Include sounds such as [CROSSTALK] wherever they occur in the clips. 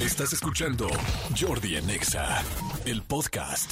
Estás escuchando Jordi Anexa, el podcast.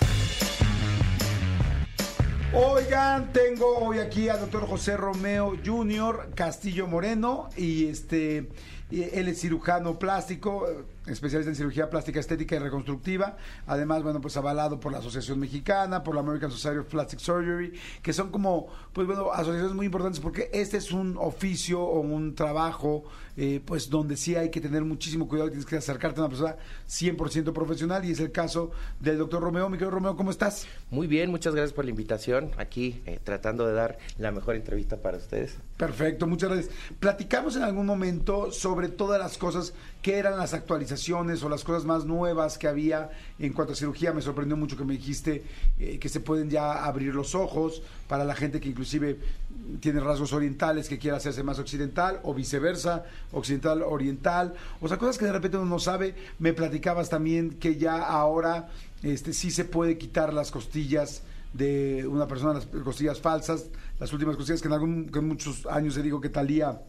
Oigan, tengo hoy aquí al doctor José Romeo Jr. Castillo Moreno y este él es cirujano plástico, especialista en cirugía plástica estética y reconstructiva. Además, bueno, pues avalado por la Asociación Mexicana, por la American Society of Plastic Surgery, que son como, pues bueno, asociaciones muy importantes porque este es un oficio o un trabajo, eh, pues donde sí hay que tener muchísimo cuidado, tienes que acercarte a una persona 100% profesional y es el caso del doctor Romeo. Mi querido Romeo, ¿cómo estás? Muy bien, muchas gracias por la invitación. Aquí eh, tratando de dar la mejor entrevista para ustedes. Perfecto, muchas gracias. Platicamos en algún momento sobre todas las cosas que eran las actualizaciones o las cosas más nuevas que había en cuanto a cirugía. Me sorprendió mucho que me dijiste eh, que se pueden ya abrir los ojos para la gente que inclusive tiene rasgos orientales que quiera hacerse más occidental o viceversa, occidental oriental. O sea, cosas que de repente uno no sabe. Me platicabas también que ya ahora este sí se puede quitar las costillas de una persona, las costillas falsas, las últimas costillas que en, algún, que en muchos años se dijo que Talía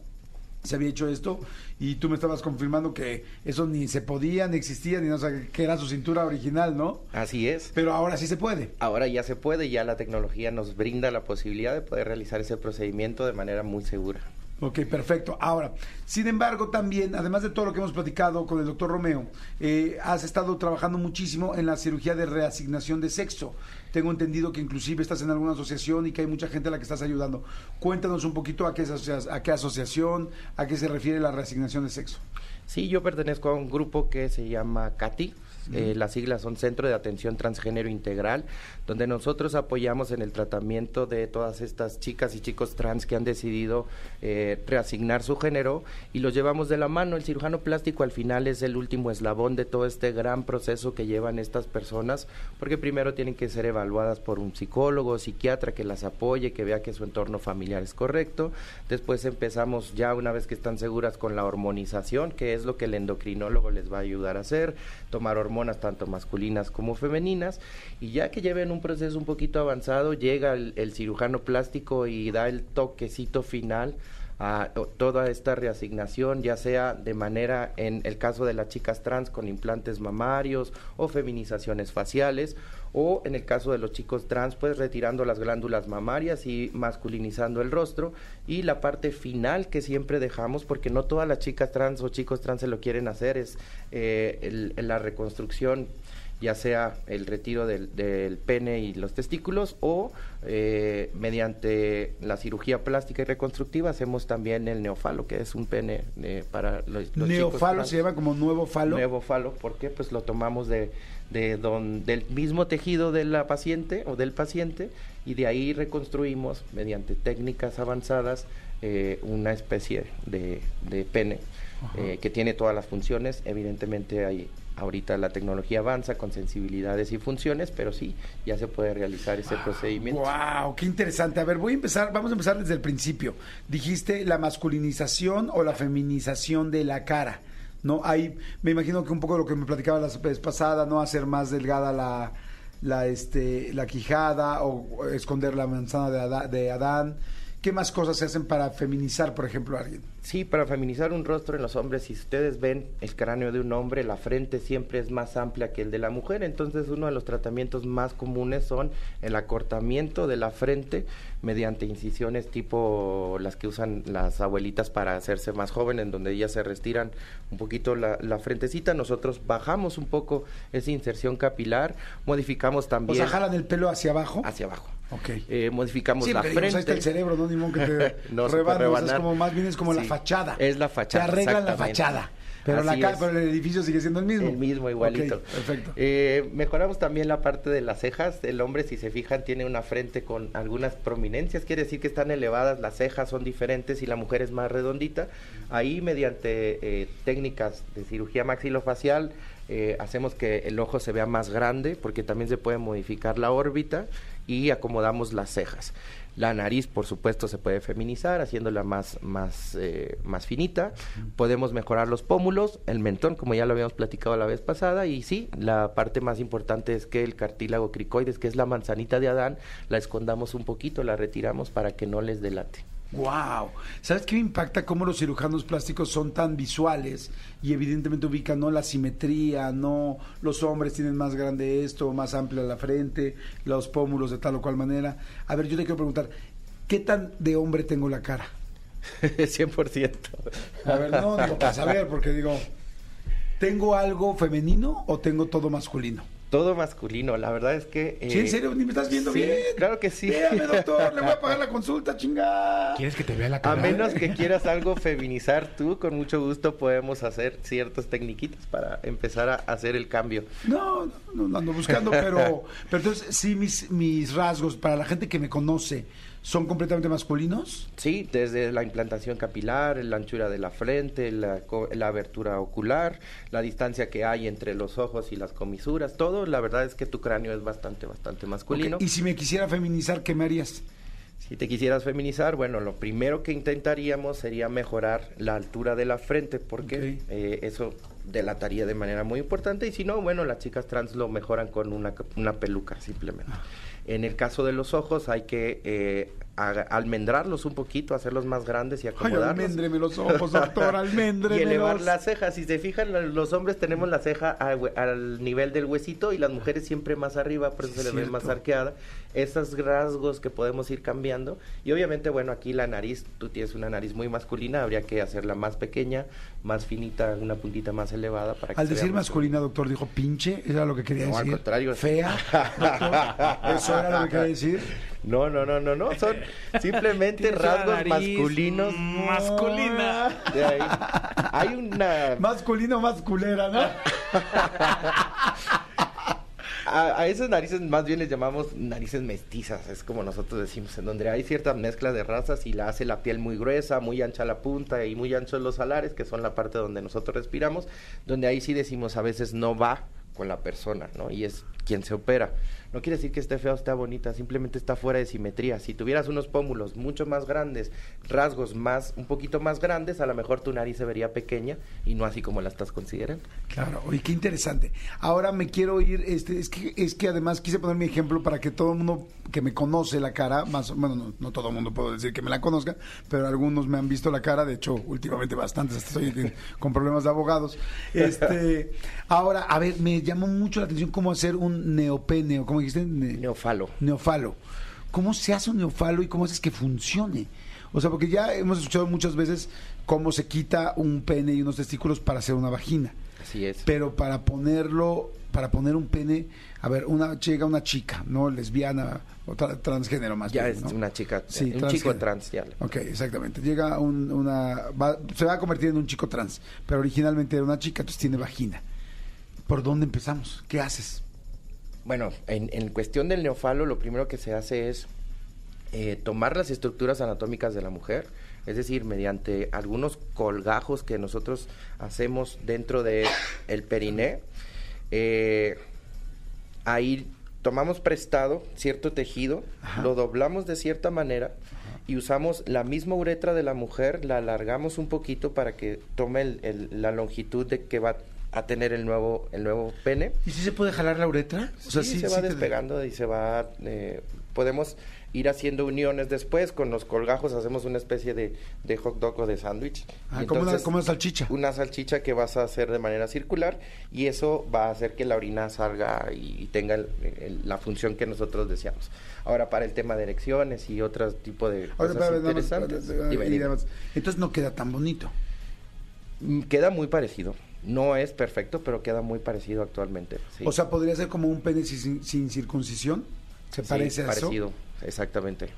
se había hecho esto y tú me estabas confirmando que eso ni se podía, ni existía, ni no sé, que era su cintura original, ¿no? Así es. Pero ahora sí se puede. Ahora ya se puede, ya la tecnología nos brinda la posibilidad de poder realizar ese procedimiento de manera muy segura. Ok, perfecto. Ahora, sin embargo, también, además de todo lo que hemos platicado con el doctor Romeo, eh, has estado trabajando muchísimo en la cirugía de reasignación de sexo. Tengo entendido que inclusive estás en alguna asociación y que hay mucha gente a la que estás ayudando. Cuéntanos un poquito a qué, a qué asociación, a qué se refiere la reasignación de sexo. Sí, yo pertenezco a un grupo que se llama CATI, eh, las siglas son Centro de Atención Transgénero Integral, donde nosotros apoyamos en el tratamiento de todas estas chicas y chicos trans que han decidido eh, reasignar su género y los llevamos de la mano. El cirujano plástico al final es el último eslabón de todo este gran proceso que llevan estas personas, porque primero tienen que ser evaluadas por un psicólogo, psiquiatra que las apoye, que vea que su entorno familiar es correcto. Después empezamos ya una vez que están seguras con la hormonización, que es lo que el endocrinólogo les va a ayudar a hacer, tomar hormonas tanto masculinas como femeninas, y ya que lleven un proceso un poquito avanzado, llega el, cirujano plástico y da el toquecito final a toda esta reasignación, ya sea de manera, en el caso de las chicas trans, con implantes mamarios o feminizaciones faciales, o en el caso de los chicos trans, pues retirando las glándulas mamarias y masculinizando el rostro, y la parte final que siempre dejamos, porque no todas las chicas trans o chicos trans se lo quieren hacer, es eh, la reconstrucción ya sea el retiro del, del pene y los testículos o eh, mediante la cirugía plástica y reconstructiva hacemos también el neofalo, que es un pene eh, para los, los ¿Neofalo se llama como nuevo falo? Nuevo falo, porque pues lo tomamos de, de don, del mismo tejido de la paciente o del paciente y de ahí reconstruimos mediante técnicas avanzadas eh, una especie de, de pene que tiene todas las funciones. Evidentemente hay Ahorita la tecnología avanza con sensibilidades y funciones, pero sí, ya se puede realizar ese procedimiento. ¡Wow! ¡Qué interesante! A ver, voy a empezar, vamos a empezar desde el principio. Dijiste la masculinización o la feminización de la cara. ¿no? Hay, me imagino que un poco lo que me platicaba la vez pasada, ¿no? Hacer más delgada la, la, este, la quijada o esconder la manzana de, de Adán. ¿Qué más cosas se hacen para feminizar, por ejemplo, a alguien? Sí, para feminizar un rostro en los hombres, si ustedes ven el cráneo de un hombre, la frente siempre es más amplia que el de la mujer, entonces uno de los tratamientos más comunes son el acortamiento de la frente mediante incisiones tipo las que usan las abuelitas para hacerse más jóvenes, en donde ellas se restiran un poquito la, la frentecita, nosotros bajamos un poco esa inserción capilar, modificamos también... O sea, jalan el pelo hacia abajo. Hacia abajo. Ok. Eh, modificamos la frente. ahí está el cerebro, ¿no? Ni modo que te [LAUGHS] no rebanas, es como, más bien es como la fachada. Es la fachada. Te arreglan la fachada. Pero, la pero el edificio sigue siendo el mismo. El mismo, igualito. perfecto. Eh, mejoramos también la parte de las cejas. El hombre, si se fijan, tiene una frente con algunas prominencias. Quiere decir que están elevadas, las cejas son diferentes y la mujer es más redondita. Ahí, mediante eh, técnicas de cirugía maxilofacial, eh, hacemos que el ojo se vea más grande porque también se puede modificar la órbita y acomodamos las cejas. La nariz, por supuesto, se puede feminizar, haciéndola más, más, eh, más finita. Podemos mejorar los pómulos, el mentón, como ya lo habíamos platicado la vez pasada. Y sí, la parte más importante es que el cartílago cricoides, que es la manzanita de Adán, la escondamos un poquito, la retiramos para que no les delate. Wow. ¿Sabes qué me impacta cómo los cirujanos plásticos son tan visuales y evidentemente ubican no la simetría, no los hombres tienen más grande esto, más amplia la frente, los pómulos de tal o cual manera? A ver, yo te quiero preguntar, ¿qué tan de hombre tengo la cara? [LAUGHS] 100%. A ver, no, digo, para saber, porque digo, ¿tengo algo femenino o tengo todo masculino? Todo masculino, la verdad es que... ¿Sí, en eh, serio? ¿Ni me estás viendo sí, bien? claro que sí. Véame, doctor, le voy a pagar la [LAUGHS] consulta, chingada. ¿Quieres que te vea la A cara? menos que [LAUGHS] quieras algo feminizar tú, con mucho gusto podemos hacer ciertas tecniquitas para empezar a hacer el cambio. No, no, no, no ando buscando, pero, [LAUGHS] pero entonces sí mis, mis rasgos, para la gente que me conoce, ¿son completamente masculinos? Sí, desde la implantación capilar, la anchura de la frente, la, la abertura ocular, la distancia que hay entre los ojos y las comisuras, todo, la verdad es que tu cráneo es bastante, bastante masculino. Y si me quisiera feminizar, ¿qué me harías? Si te quisieras feminizar, bueno, lo primero que intentaríamos sería mejorar la altura de la frente, porque eh, eso delataría de manera muy importante. Y si no, bueno, las chicas trans lo mejoran con una, ca- una peluca, simplemente. En el caso de los ojos, hay que eh, almendrarlos un poquito, hacerlos más grandes y Ay, acomodarlos. alméndreme los ojos, doctor, [LAUGHS] alméndreme y elevar las cejas. Si se fijan, los hombres tenemos la ceja al, nivel del huesito y las mujeres siempre más arriba, por eso Sí, se les ve más arqueada. Esos rasgos que podemos ir cambiando. Y obviamente, bueno, aquí la nariz, tú tienes una nariz muy masculina, habría que hacerla más pequeña, más finita, una puntita más elevada para que Al decir más masculina, doctor, dijo pinche, ¿eso era lo que quería No, al decir? contrario. Fea, [LAUGHS] doctor, ¿eso era lo que quería decir? No, no, no, no, no, son simplemente [LAUGHS] rasgos nariz masculinos. masculina. [LAUGHS] De ahí. Hay una Masculino, masculera, ¿no? [LAUGHS] A, a esas narices más bien les llamamos narices mestizas, es como nosotros decimos, en donde hay cierta mezcla de razas y la hace la piel muy gruesa, muy ancha la punta y muy anchos los alares, que son la parte donde nosotros respiramos, donde ahí sí decimos a veces no va con la persona, ¿no? Y es quien se opera. No quiere decir que esté fea o esté bonita, simplemente está fuera de simetría. Si tuvieras unos pómulos mucho más grandes, rasgos más, un poquito más grandes, a lo mejor tu nariz se vería pequeña y no así como la estás considerando. Claro, oye, qué interesante. Ahora me quiero ir, este, es que, es que además quise poner mi ejemplo para que todo el mundo que me conoce la cara, más, bueno, no, no todo el mundo puedo decir que me la conozca, pero algunos me han visto la cara, de hecho, últimamente bastantes, hasta estoy con problemas de abogados. Este, [LAUGHS] ahora, a ver, me llamó mucho la atención cómo hacer un neopene, o como dijiste, Ne- Neofalo. neofalo. ¿Cómo se hace un neofalo y cómo haces que funcione? O sea, porque ya hemos escuchado muchas veces cómo se quita un pene y unos testículos para hacer una vagina. Así es. Pero para ponerlo, para poner un pene, a ver, una llega una chica, ¿no? Lesbiana o tra- transgénero más Ya bien, es ¿no? una chica, Sí, un chico trans, ya. Ok, exactamente. Llega un- una, va- se va a convertir en un chico trans, pero originalmente era una chica, entonces tiene vagina. ¿Por dónde empezamos? ¿Qué haces? Bueno, en, en cuestión del neofalo, lo primero que se hace es eh, tomar las estructuras anatómicas de la mujer, es decir, mediante algunos colgajos que nosotros hacemos dentro de el periné, eh, ahí tomamos prestado cierto tejido, lo doblamos de cierta manera y usamos la misma uretra de la mujer, la alargamos un poquito para que tome el- el- la longitud de que va a tener el nuevo, el nuevo pene. ¿Y si se puede jalar la uretra? sí, se va despegando y se va... eh, podemos ir haciendo uniones después. Con los colgajos hacemos una especie de, de hot dog o de sándwich. Ah, como, una, entonces, como una salchicha. Una salchicha que vas a hacer de manera circular y eso va a hacer que la orina salga y, tenga el- el- la función que nosotros deseamos. Ahora, para el tema de erecciones y otro tipo de Ahora, cosas espérame, nada más, interesantes. dime, Entonces no queda tan bonito. Mm, Queda muy parecido. No es perfecto, pero queda muy parecido actualmente. sí. O sea, podría ser como un pene sin, sin circuncisión. ¿Se Sí, parece a eso? parecido, exactamente.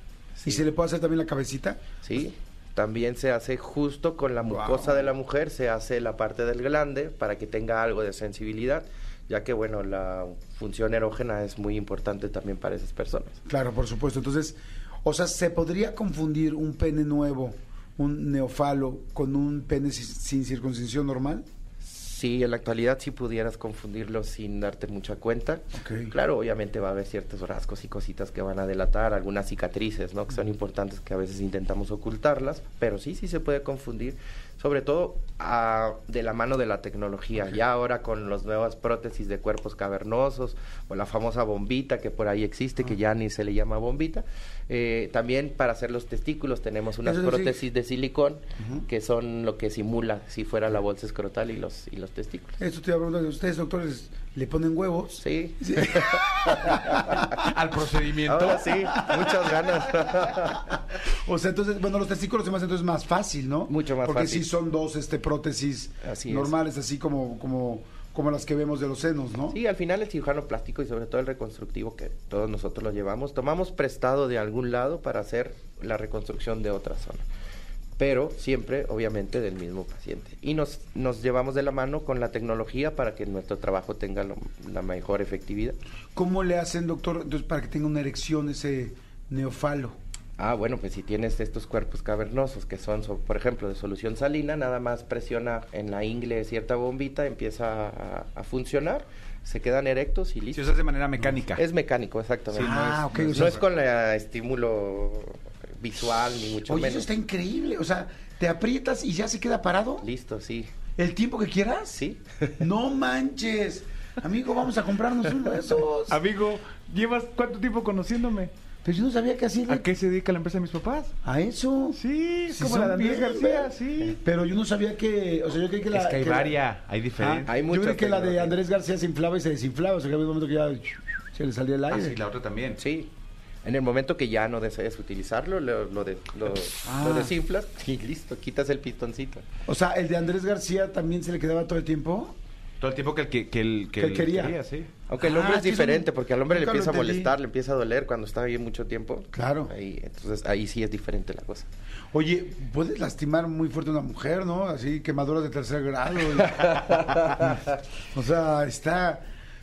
¿Y se le puede hacer también la cabecita? Sí, también se hace justo con la mucosa Wow. de la mujer, se hace la parte del glande para que tenga algo de sensibilidad, ya que bueno, la función erógena es muy importante también para esas personas. Claro, por supuesto. Entonces, o sea, ¿se podría confundir un pene nuevo, un neofalo, con un pene si- sin circuncisión normal? Sí, en la actualidad sí pudieras confundirlo sin darte mucha cuenta. Ok. Claro, obviamente va a haber ciertos rasgos y cositas que van a delatar, algunas cicatrices, ¿no? Que son importantes que a veces intentamos ocultarlas, pero sí, sí se puede confundir, sobre todo a- de la mano de la tecnología. Ya ahora con las nuevas prótesis de cuerpos cavernosos o la famosa bombita que por ahí existe, que ya ni se le llama bombita. Eh, también para hacer los testículos tenemos unas sí. prótesis de silicón que son lo que simula si fuera la bolsa escrotal y los, y los testículos. Esto te iba a preguntar, ¿ustedes, doctores, le ponen huevos? Sí. [LAUGHS] Al procedimiento. Ahora sí, muchas ganas. O sea, entonces, bueno, los testículos se me hacen entonces más fácil, ¿no? Mucho más Porque fácil. sí son dos este, prótesis Así es. normales, así como, como, como las que vemos de los senos, ¿no? Sí, al final el cirujano plástico y sobre todo el reconstructivo que todos nosotros lo llevamos, tomamos prestado de algún lado para hacer la reconstrucción de otra zona. Pero siempre, obviamente, del mismo paciente. Y nos, nos llevamos de la mano con la tecnología para que nuestro trabajo tenga lo- la mejor efectividad. ¿Cómo le hacen, doctor, entonces, para que tenga una erección ese neofalo? Ah, bueno, pues si tienes estos cuerpos cavernosos que son, so- por ejemplo, de solución salina, nada más presiona en la ingle cierta bombita, empieza a, a funcionar, se quedan erectos y Si listo. usas de manera mecánica. Es mecánico, exactamente. Sí, no ah, es- ok. no No es con la estímulo visual ni mucho Oye, eso menos. está increíble. O sea, te aprietas y ya se queda parado. Listo, sí. ¿El tiempo que quieras? Sí. [LAUGHS] No manches. Amigo, vamos a comprarnos uno de esos. Amigo, ¿llevas cuánto tiempo conociéndome? Pero yo no sabía que así. ¿A qué se dedica la empresa de mis papás? A eso. Sí, Sí, como la de Andrés García, sí. Pero yo no sabía que. O sea, yo creí que la. es que hay varias, hay diferentes. Hay yo creí que la de. Andrés García se inflaba y se desinflaba. O sea, que había un momento que ya se le salía el Ah, aire. sí, la otra también. Sí. En el momento que ya no desees utilizarlo, lo, lo, de- lo- Ah. lo desinflas [LAUGHS] y listo, quitas el pistoncito. O sea, el de Andrés García también se le quedaba todo el tiempo. Todo el tiempo que el que, que el, Que él el quería. sí. Aunque el Ah, hombre es diferente, porque al hombre le nunca empieza a molestar, le empieza a doler cuando está ahí mucho tiempo. Claro. Ahí, entonces ahí sí es diferente la cosa. Oye, puedes lastimar muy fuerte a una mujer, ¿no? Así, quemaduras de tercer grado. y- [LAUGHS] o sea, está.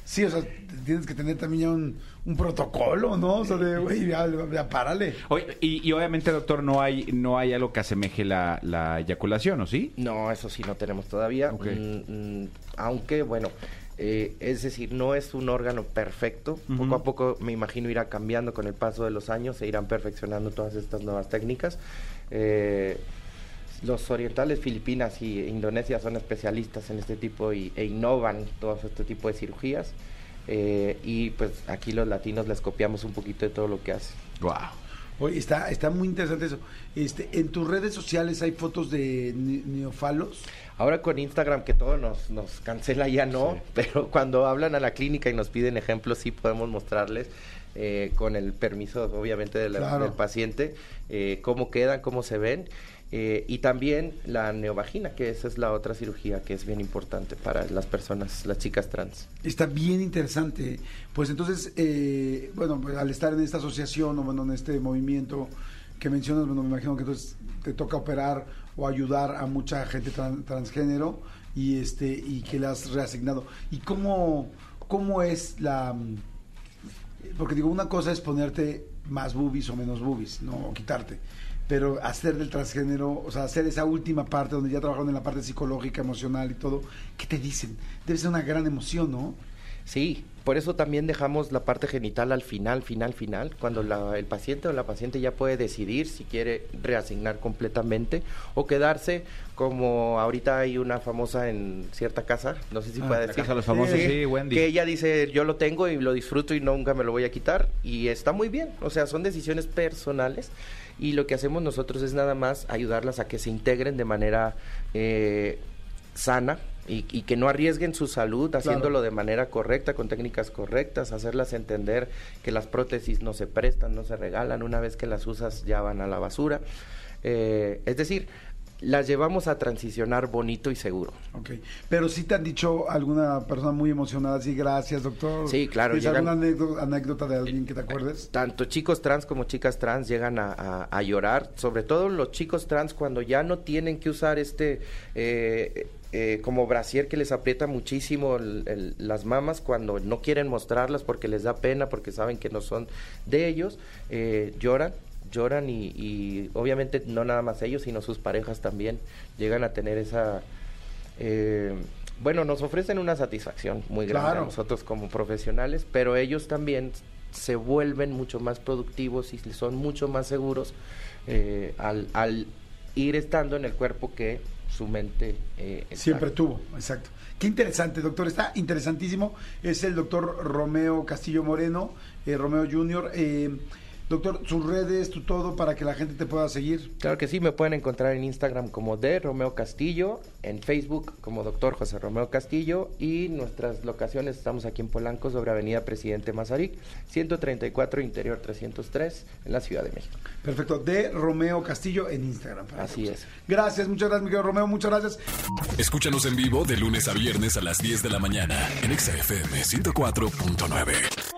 Sí, o sea, tienes que tener también ya un, un protocolo, ¿no? O sea, de, güey, ya, ya párale. Oye, y, y obviamente, doctor, no hay, no hay algo que asemeje la, la eyaculación, ¿o sí? No, eso sí no tenemos todavía. Ok. Mm, mm, aunque, bueno, eh, es decir, no es un órgano perfecto. Poco a poco me imagino irá cambiando con el paso de los años, se irán perfeccionando todas estas nuevas técnicas. Eh, los orientales, Filipinas y Indonesia son especialistas en este tipo y, e innovan todo este tipo de cirugías. Eh, y pues aquí los latinos les copiamos un poquito de todo lo que hacen. Wow. Oye, está, está muy interesante eso. Este, en tus redes sociales hay fotos de ne- neofalos. Ahora con Instagram que todo nos, nos cancela ya no, pero cuando hablan a la clínica y nos piden ejemplos sí podemos mostrarles eh, con el permiso obviamente de la- Claro. del paciente eh, cómo quedan, cómo se ven eh, y también la neovagina que esa es la otra cirugía que es bien importante para las personas, las chicas trans. Está bien interesante. Pues entonces, eh, bueno, al estar en esta asociación o bueno, en este movimiento que mencionas, bueno, me imagino que entonces te toca operar o ayudar a mucha gente tran- transgénero y este y que le has reasignado. ¿Y cómo, cómo es la...? Porque digo, una cosa es ponerte más boobies o menos boobies, ¿no? Quitarte. Pero hacer del transgénero, o sea, hacer esa última parte donde ya trabajaron en la parte psicológica, emocional y todo, ¿qué te dicen? Debe ser una gran emoción, ¿no? Sí, por eso también dejamos la parte genital al final, final, final, cuando la- el paciente o la paciente ya puede decidir si quiere reasignar completamente o quedarse como ahorita hay una famosa en cierta casa, no sé si Ah, puede la decir. casa de los famosos, sí, Wendy. Que ella dice, yo lo tengo y lo disfruto y nunca me lo voy a quitar y está muy bien, o sea, son decisiones personales y lo que hacemos nosotros es nada más ayudarlas a que se integren de manera eh, sana y, y que no arriesguen su salud haciéndolo de manera correcta, con técnicas correctas, hacerlas entender que las prótesis no se prestan, no se regalan, una vez que las usas ya van a la basura. Eh, es decir, las llevamos a transicionar bonito y seguro. Ok. Pero sí te han dicho alguna persona muy emocionada, así, gracias, doctor. Sí, claro, ¿Tienes llegan- alguna anécdota, anécdota de alguien que te acuerdes? Tanto chicos trans como chicas trans llegan a, a- a llorar, sobre todo los chicos trans cuando ya no tienen que usar este eh, eh, como brasier que les aprieta muchísimo el- el- las mamas cuando no quieren mostrarlas porque les da pena, porque saben que no son de ellos, eh, lloran lloran y, y obviamente no nada más ellos sino sus parejas también llegan a tener esa eh, bueno nos ofrecen una satisfacción muy grande Claro. a nosotros como profesionales pero ellos también se vuelven mucho más productivos y son mucho más seguros eh, al, al ir estando en el cuerpo que su mente. eh, Siempre tuvo, exacto. Qué interesante, doctor. Está interesantísimo. Es el doctor Romeo Castillo Moreno, eh, Romeo Junior. Doctor, sus redes, tu todo, para que la gente te pueda seguir. Claro que sí, me pueden encontrar en Instagram como de Romeo Castillo, en Facebook como Doctor José Romeo Castillo y nuestras locaciones estamos aquí en Polanco sobre Avenida Presidente Mazarik, 134 Interior 303 en la Ciudad de México. Perfecto. De Romeo Castillo en Instagram. para Así es. Gracias, muchas gracias, mi querido Romeo. Muchas gracias. Escúchanos en vivo de lunes a viernes a las 10 de la mañana en Exa FM 104.9.